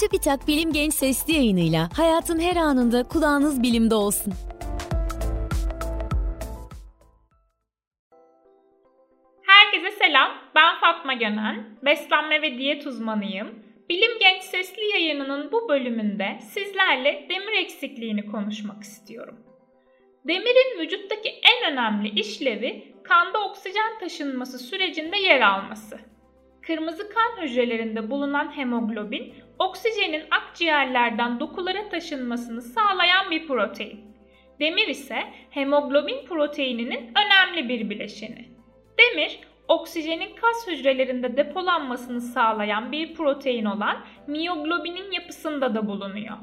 Çubitak Bilim Genç Sesli yayınıyla hayatın her anında kulağınız bilimde olsun. Herkese selam. Ben Fatma Gönen. Beslenme ve diyet uzmanıyım. Bilim Genç Sesli yayınının bu bölümünde sizlerle demir eksikliğini konuşmak istiyorum. Demirin vücuttaki en önemli işlevi kanda oksijen taşınması sürecinde yer alması. Kırmızı kan hücrelerinde bulunan hemoglobin, oksijenin akciğerlerden dokulara taşınmasını sağlayan bir protein. Demir ise hemoglobin proteininin önemli bir bileşeni. Demir, oksijenin kas hücrelerinde depolanmasını sağlayan bir protein olan miyoglobinin yapısında da bulunuyor.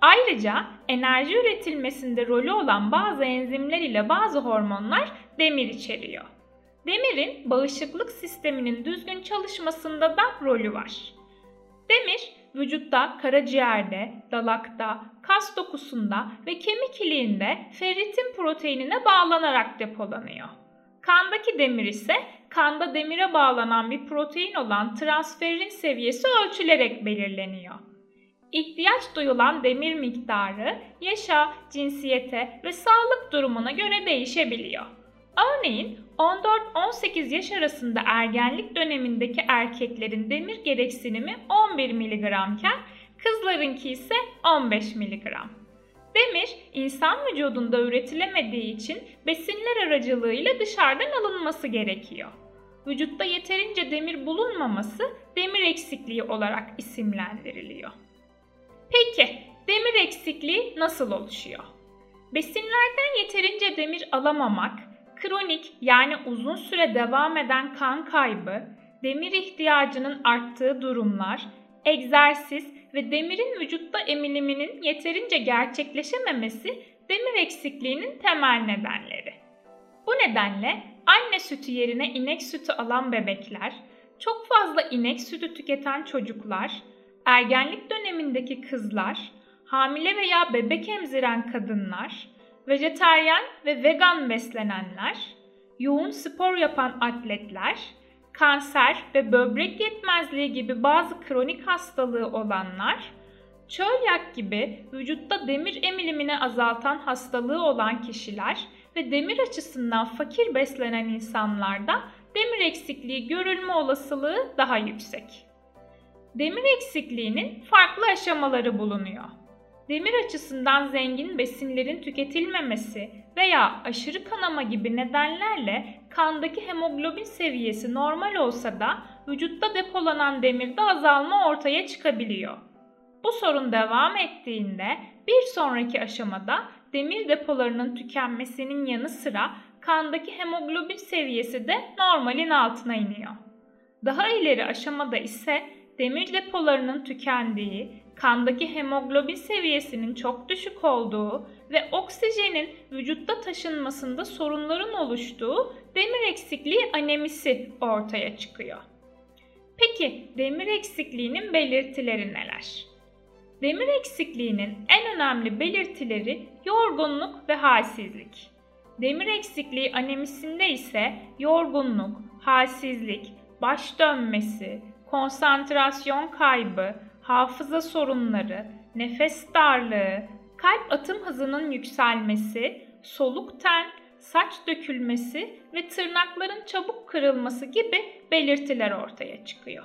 Ayrıca enerji üretilmesinde rolü olan bazı enzimler ile bazı hormonlar demir içeriyor. Demirin bağışıklık sisteminin düzgün çalışmasında da rolü var. Demir, vücutta karaciğerde, dalakta, kas dokusunda ve kemik iliğinde ferritin proteinine bağlanarak depolanıyor. Kandaki demir ise kanda demire bağlanan bir protein olan transferin seviyesi ölçülerek belirleniyor. İhtiyaç duyulan demir miktarı yaşa, cinsiyete ve sağlık durumuna göre değişebiliyor. Örneğin 14-18 yaş arasında ergenlik dönemindeki erkeklerin demir gereksinimi 11 mg iken kızlarınki ise 15 mg. Demir, insan vücudunda üretilemediği için besinler aracılığıyla dışarıdan alınması gerekiyor. Vücutta yeterince demir bulunmaması demir eksikliği olarak isimlendiriliyor. Peki, demir eksikliği nasıl oluşuyor? Besinlerden yeterince demir alamamak, kronik yani uzun süre devam eden kan kaybı, demir ihtiyacının arttığı durumlar, egzersiz ve demirin vücutta emiliminin yeterince gerçekleşememesi demir eksikliğinin temel nedenleri. Bu nedenle anne sütü yerine inek sütü alan bebekler, çok fazla inek sütü tüketen çocuklar, ergenlik dönemindeki kızlar, hamile veya bebek emziren kadınlar, vejeteryan ve vegan beslenenler, yoğun spor yapan atletler, kanser ve böbrek yetmezliği gibi bazı kronik hastalığı olanlar, çölyak gibi vücutta demir emilimini azaltan hastalığı olan kişiler ve demir açısından fakir beslenen insanlarda demir eksikliği görülme olasılığı daha yüksek. Demir eksikliğinin farklı aşamaları bulunuyor. Demir açısından zengin besinlerin tüketilmemesi veya aşırı kanama gibi nedenlerle kandaki hemoglobin seviyesi normal olsa da vücutta depolanan demirde azalma ortaya çıkabiliyor. Bu sorun devam ettiğinde bir sonraki aşamada demir depolarının tükenmesinin yanı sıra kandaki hemoglobin seviyesi de normalin altına iniyor. Daha ileri aşamada ise demir depolarının tükendiği, kandaki hemoglobin seviyesinin çok düşük olduğu ve oksijenin vücutta taşınmasında sorunların oluştuğu demir eksikliği anemisi ortaya çıkıyor. Peki demir eksikliğinin belirtileri neler? Demir eksikliğinin en önemli belirtileri yorgunluk ve halsizlik. Demir eksikliği anemisinde ise yorgunluk, halsizlik, baş dönmesi, konsantrasyon kaybı, hafıza sorunları, nefes darlığı, kalp atım hızının yükselmesi, soluk ten, saç dökülmesi ve tırnakların çabuk kırılması gibi belirtiler ortaya çıkıyor.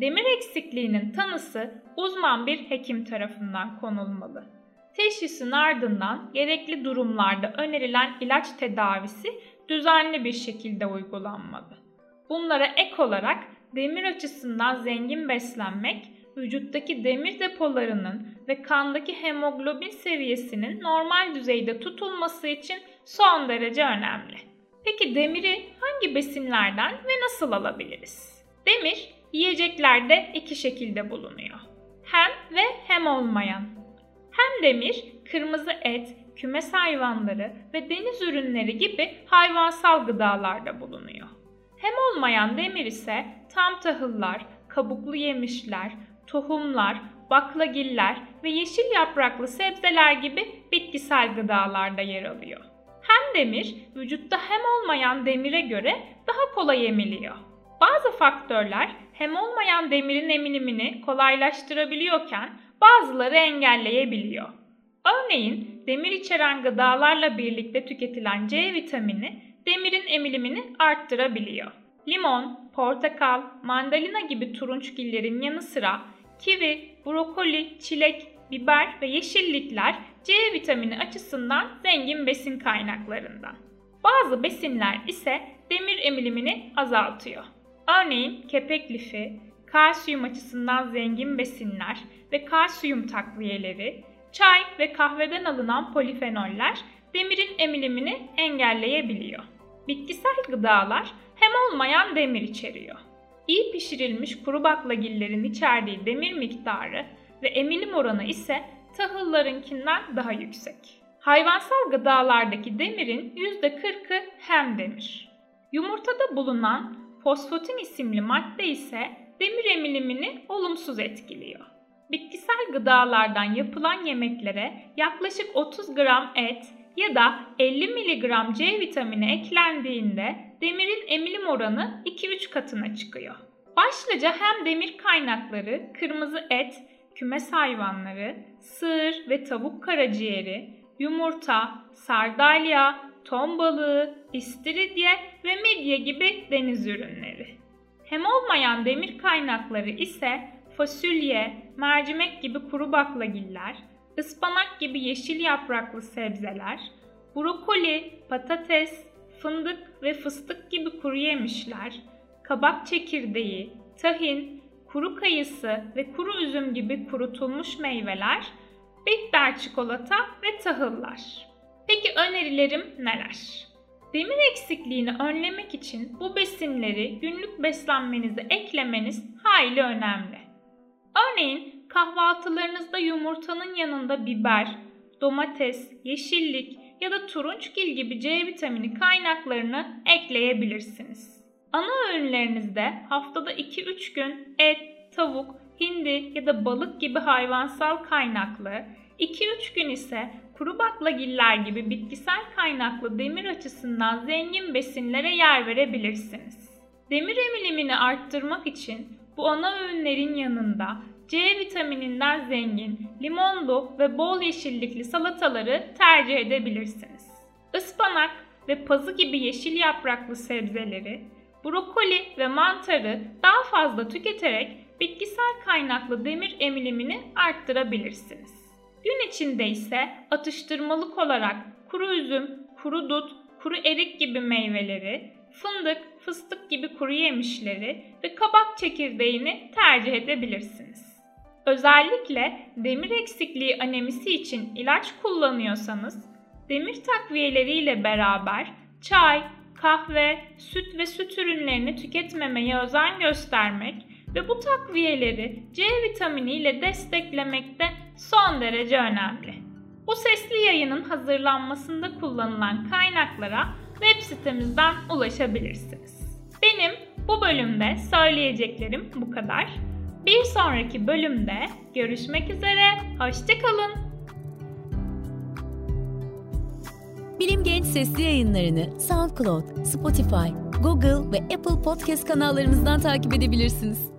Demir eksikliğinin tanısı uzman bir hekim tarafından konulmalı. Teşhisin ardından gerekli durumlarda önerilen ilaç tedavisi düzenli bir şekilde uygulanmalı. Bunlara ek olarak demir açısından zengin beslenmek, vücuttaki demir depolarının ve kandaki hemoglobin seviyesinin normal düzeyde tutulması için son derece önemli. Peki demiri hangi besinlerden ve nasıl alabiliriz? Demir yiyeceklerde iki şekilde bulunuyor. Hem ve hem olmayan. Hem demir kırmızı et, kümes hayvanları ve deniz ürünleri gibi hayvansal gıdalarda bulunuyor. Hem olmayan demir ise tam tahıllar, kabuklu yemişler, tohumlar, baklagiller ve yeşil yapraklı sebzeler gibi bitkisel gıdalarda yer alıyor. Hem demir vücutta hem olmayan demire göre daha kolay emiliyor. Bazı faktörler hem olmayan demirin emilimini kolaylaştırabiliyorken bazıları engelleyebiliyor. Örneğin demir içeren gıdalarla birlikte tüketilen C vitamini demirin emilimini arttırabiliyor. Limon, portakal, mandalina gibi turunçgillerin yanı sıra kivi, brokoli, çilek, biber ve yeşillikler C vitamini açısından zengin besin kaynaklarından. Bazı besinler ise demir emilimini azaltıyor. Örneğin kepek lifi, kalsiyum açısından zengin besinler ve kalsiyum takviyeleri, çay ve kahveden alınan polifenoller demirin emilimini engelleyebiliyor. Bitkisel gıdalar hem olmayan demir içeriyor. İyi pişirilmiş kuru baklagillerin içerdiği demir miktarı ve emilim oranı ise tahıllarınkinden daha yüksek. Hayvansal gıdalardaki demirin %40'ı hem demir. Yumurtada bulunan fosfatin isimli madde ise demir emilimini olumsuz etkiliyor. Bitkisel gıdalardan yapılan yemeklere yaklaşık 30 gram et ya da 50 mg C vitamini eklendiğinde demirin emilim oranı 2-3 katına çıkıyor. Başlıca hem demir kaynakları kırmızı et, kümes hayvanları, sığır ve tavuk karaciğeri, yumurta, sardalya, ton balığı, istiridye ve midye gibi deniz ürünleri. Hem olmayan demir kaynakları ise fasulye, mercimek gibi kuru baklagiller, ıspanak gibi yeşil yapraklı sebzeler, brokoli, patates, fındık ve fıstık gibi kuru yemişler, kabak çekirdeği, tahin, kuru kayısı ve kuru üzüm gibi kurutulmuş meyveler, bitter çikolata ve tahıllar. Peki önerilerim neler? Demir eksikliğini önlemek için bu besinleri günlük beslenmenize eklemeniz hayli önemli. Örneğin kahvaltılarınızda yumurtanın yanında biber, domates, yeşillik ya da turunçgil gibi C vitamini kaynaklarını ekleyebilirsiniz. Ana öğünlerinizde haftada 2-3 gün et, tavuk, hindi ya da balık gibi hayvansal kaynaklı, 2-3 gün ise kuru baklagiller gibi bitkisel kaynaklı demir açısından zengin besinlere yer verebilirsiniz. Demir emilimini arttırmak için bu ana öğünlerin yanında C vitamininden zengin, limonlu ve bol yeşillikli salataları tercih edebilirsiniz. Ispanak ve pazı gibi yeşil yapraklı sebzeleri, brokoli ve mantarı daha fazla tüketerek bitkisel kaynaklı demir emilimini arttırabilirsiniz. Gün içinde ise atıştırmalık olarak kuru üzüm, kuru dut, kuru erik gibi meyveleri, fındık, fıstık gibi kuru yemişleri ve kabak çekirdeğini tercih edebilirsiniz. Özellikle demir eksikliği anemisi için ilaç kullanıyorsanız demir takviyeleriyle beraber çay, kahve, süt ve süt ürünlerini tüketmemeye özen göstermek ve bu takviyeleri C vitamini ile desteklemekte son derece önemli. Bu sesli yayının hazırlanmasında kullanılan kaynaklara web sitemizden ulaşabilirsiniz. Benim bu bölümde söyleyeceklerim bu kadar. Bir sonraki bölümde görüşmek üzere, hoşçakalın. Bilim Genç sesli yayınlarını SoundCloud, Spotify, Google ve Apple Podcast kanallarımızdan takip edebilirsiniz.